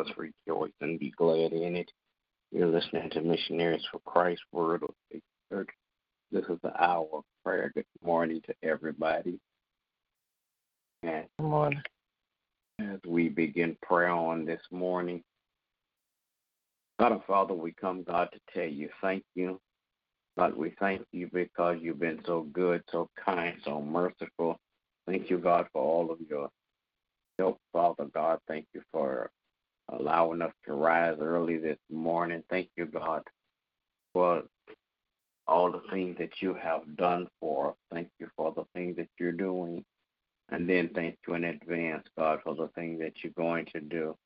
us rejoice and be glad in it. You're listening to Missionaries for Christ, Word of the Church. This is the hour of prayer. Good morning to everybody. And Good morning. as we begin prayer on this morning, God and Father, we come, God, to tell you thank you. God, we thank you because you've been so good, so kind, so merciful. Thank you, God, for all of your help, Father God. Thank you for allowing us to rise early this morning. Thank you, God, for all the things that you have done for us. Thank you for the things that you're doing. And then thank you in advance, God, for the things that you're going to do.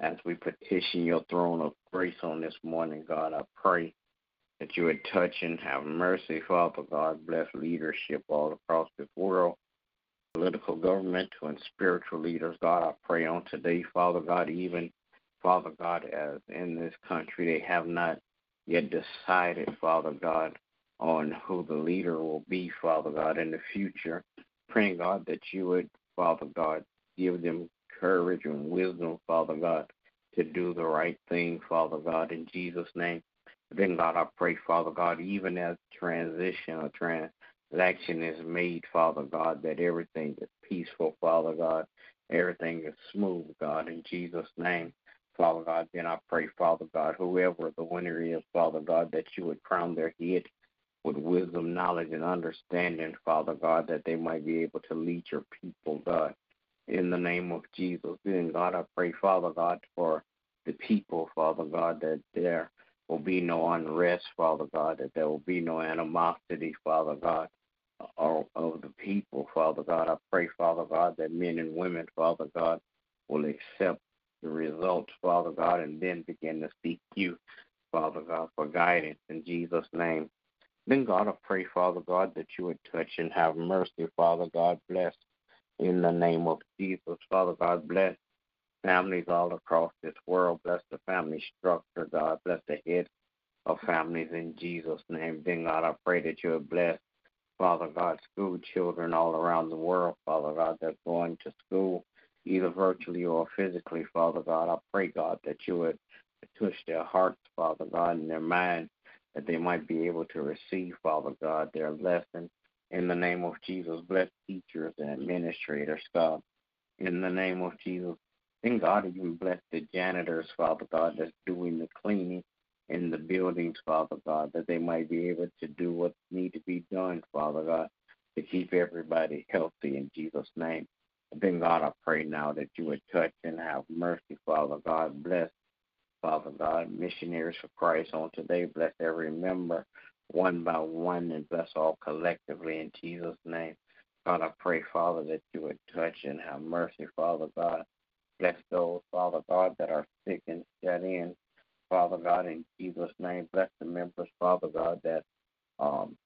As we petition your throne of grace on this morning, God, I pray that you would touch and have mercy, Father God. Bless leadership all across this world, political, governmental, and spiritual leaders. God, I pray on today, Father God, even, Father God, as in this country, they have not yet decided, Father God, on who the leader will be, Father God, in the future. Praying, God, that you would, Father God, give them courage and wisdom, Father God, to do the right thing, Father God, in Jesus' name. Then, God, I pray, Father God, even as transition or transaction is made, Father God, that everything is peaceful, Father God, everything is smooth, God, in Jesus' name. Father God, then I pray, Father God, whoever the winner is, Father God, that you would crown their head with wisdom, knowledge, and understanding, Father God, that they might be able to lead your people, God in the name of Jesus. Then, God, I pray, Father God, for the people, Father God, that there will be no unrest, Father God, that there will be no animosity, Father God, of the people, Father God. I pray, Father God, that men and women, Father God, will accept the results, Father God, and then begin to seek you, Father God, for guidance in Jesus' name. Then, God, I pray, Father God, that you would touch and have mercy, Father God. Bless in the name of Jesus. Father God, bless families all across this world. Bless the family structure, God. Bless the head of families in Jesus' name. Then, God, I pray that you would bless, Father God, school children all around the world, Father God, that's going to school, either virtually or physically, Father God. I pray, God, that you would touch their hearts, Father God, and their minds, that they might be able to receive, Father God, their lesson in the name of Jesus, bless teachers and administrators, God. In the name of Jesus. And God, even bless the janitors, Father God, that's doing the cleaning in the buildings, Father God, that they might be able to do what need to be done, Father God, to keep everybody healthy in Jesus' name. Then, God, I pray now that you would touch and have mercy, Father God. Bless, Father God, missionaries for Christ on today. Bless every member one by one and bless all collectively in Jesus' name. God, I pray, Father, that you would touch and have mercy, Father God. Bless those, Father God, that are sick and shut in, Father God, in Jesus' name. Bless the members, Father God, that um,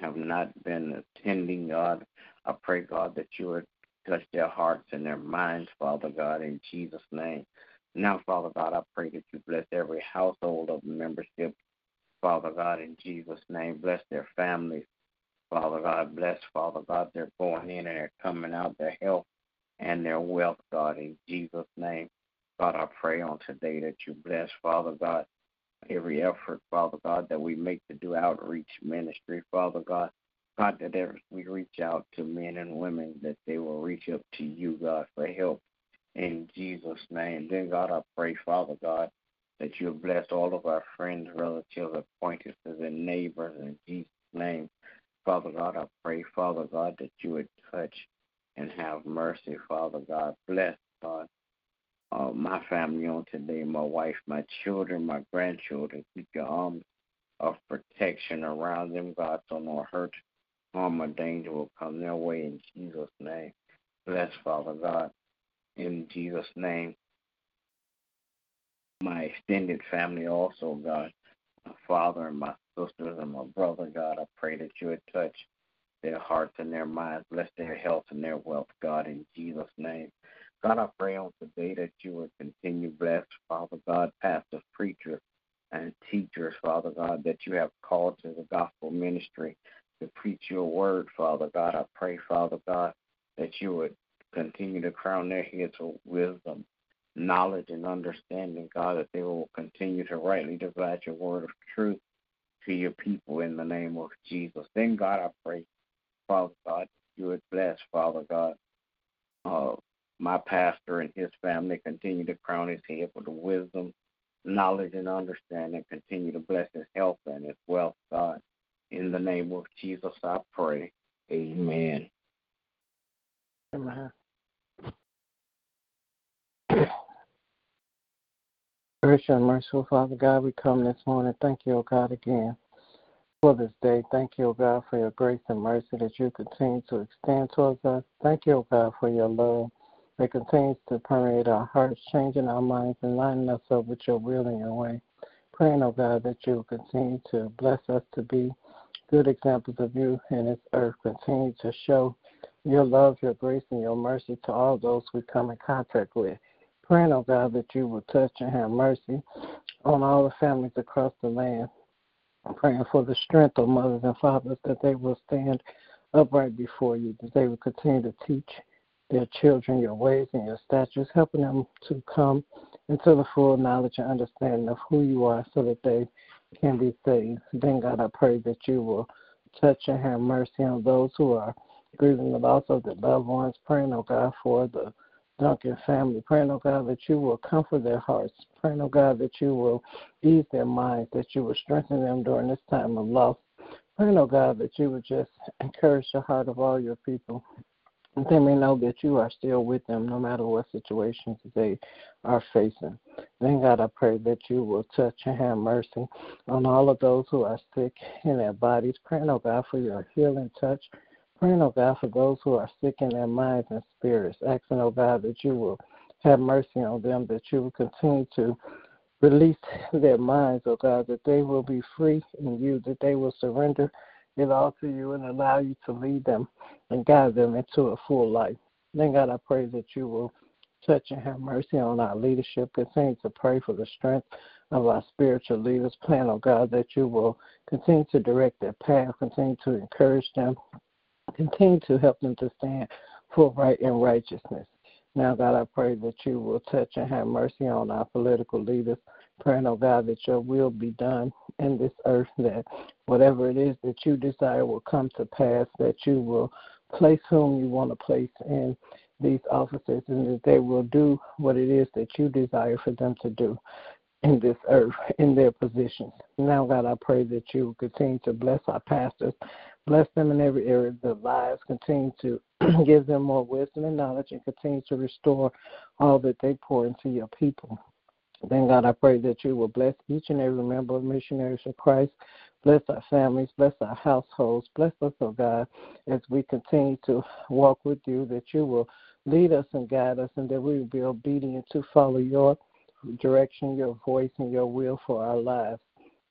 have not been attending, God. I pray, God, that you would touch their hearts and their minds, Father God, in Jesus' name. Now, Father God, I pray that you bless every household of membership Father God, in Jesus' name. Bless their families. Father God, bless, Father God, they're going in and they're coming out, their health and their wealth, God, in Jesus' name. God, I pray on today that you bless, Father God, every effort, Father God, that we make to do outreach ministry, Father God. God, that as we reach out to men and women, that they will reach up to you, God, for help in Jesus' name. Then, God, I pray, Father God, that you bless all of our friends, relatives, acquaintances, and neighbors in Jesus' name. Father God, I pray, Father God, that you would touch and have mercy, Father God. Bless, uh, my family on today, my wife, my children, my grandchildren. Keep your arms of protection around them, God, so no hurt, harm, or danger will come their way in Jesus' name. Bless, Father God, in Jesus' name my extended family also, God. My father and my sisters and my brother, God, I pray that you would touch their hearts and their minds, bless their health and their wealth, God, in Jesus' name. God, I pray on today that you would continue bless, Father God, pastors, preachers, and teachers, Father God, that you have called to the gospel ministry to preach your word, Father God. I pray, Father God, that you would continue to crown their heads with wisdom knowledge and understanding, God, that they will continue to rightly divide your word of truth to your people in the name of Jesus. Then, God, I pray, Father God, you would bless, Father God, uh, my pastor and his family, continue to crown his head with wisdom, knowledge, and understanding. Continue to bless his health and his wealth, God. In the name of Jesus, I pray. Amen. Amen. Gracious and merciful Father God, we come this morning. Thank you, O God, again for this day. Thank you, O God, for your grace and mercy that you continue to extend towards us. Thank you, O God, for your love that continues to permeate our hearts, changing our minds and lining us up with your will and your way. Praying, O God, that you will continue to bless us to be good examples of you in this earth. Continue to show your love, your grace, and your mercy to all those we come in contact with. Praying, oh God, that you will touch and have mercy on all the families across the land. Praying for the strength of mothers and fathers that they will stand upright before you, that they will continue to teach their children your ways and your statutes, helping them to come into the full knowledge and understanding of who you are so that they can be saved. Then, God, I pray that you will touch and have mercy on those who are grieving the loss of their loved ones, praying, oh God, for the Duncan family, praying, oh God, that you will comfort their hearts, praying, oh God, that you will ease their minds, that you will strengthen them during this time of loss. Praying, oh God, that you would just encourage the heart of all your people they may know that you are still with them no matter what situations they are facing. Then, God, I pray that you will touch and have mercy on all of those who are sick in their bodies. Praying, oh God, for your healing touch. Praying, oh God, for those who are sick in their minds and spirits. Asking, oh God, that you will have mercy on them, that you will continue to release their minds, oh God, that they will be free in you, that they will surrender it all to you and allow you to lead them and guide them into a full life. Then, God, I pray that you will touch and have mercy on our leadership. Continue to pray for the strength of our spiritual leaders. Plan, oh God, that you will continue to direct their path, continue to encourage them, continue to help them to stand for right and righteousness. Now, God, I pray that you will touch and have mercy on our political leaders. Praying, oh God, that your will be done in this earth, that whatever it is that you desire will come to pass, that you will place whom you want to place in these offices, and that they will do what it is that you desire for them to do in this earth, in their positions. Now, God, I pray that you will continue to bless our pastors, bless them in every area of their lives, continue to give them more wisdom and knowledge, and continue to restore all that they pour into your people. Then, God, I pray that you will bless each and every member of Missionaries of Christ. Bless our families, bless our households, bless us, oh God, as we continue to walk with you, that you will lead us and guide us, and that we will be obedient to follow your direction, your voice, and your will for our lives.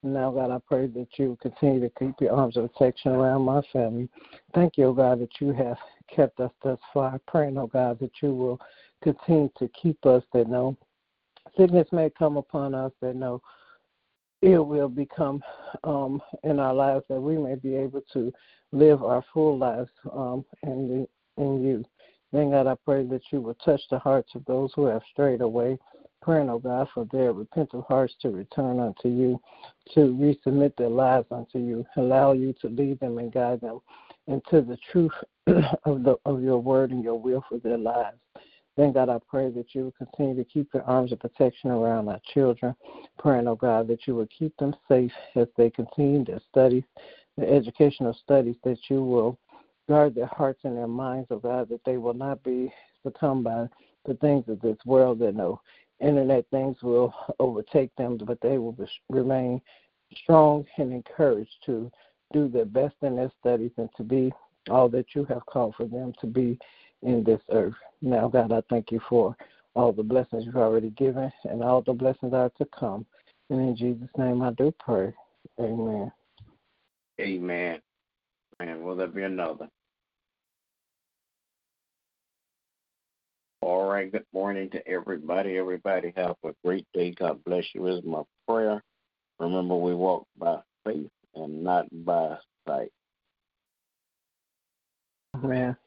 Now, God, I pray that you continue to keep your arms of protection around my family. Thank you, oh God, that you have kept us thus far. Praying, oh God, that you will continue to keep us, that no sickness may come upon us, that no ill will become um, in our lives, that we may be able to live our full lives um, in, in you. Then, God, I pray that you will touch the hearts of those who have strayed away. Praying, oh God, for their repentant hearts to return unto you, to resubmit their lives unto you, allow you to lead them and guide them into the truth of the of your word and your will for their lives. Then, God, I pray that you will continue to keep your arms of protection around our children. Praying, oh God, that you will keep them safe as they continue their studies, their educational studies, that you will guard their hearts and their minds, oh God, that they will not be succumbed by the things of this world, that no internet things will overtake them, but they will remain strong and encouraged to do their best in their studies and to be all that you have called for them to be in this earth. Now, God, I thank you for all the blessings you've already given and all the blessings are to come. And in Jesus' name I do pray. Amen. Amen. And will there be another? All right. Good morning to everybody. Everybody have a great day. God bless you is my prayer. Remember, we walk by faith and not by sight. Amen.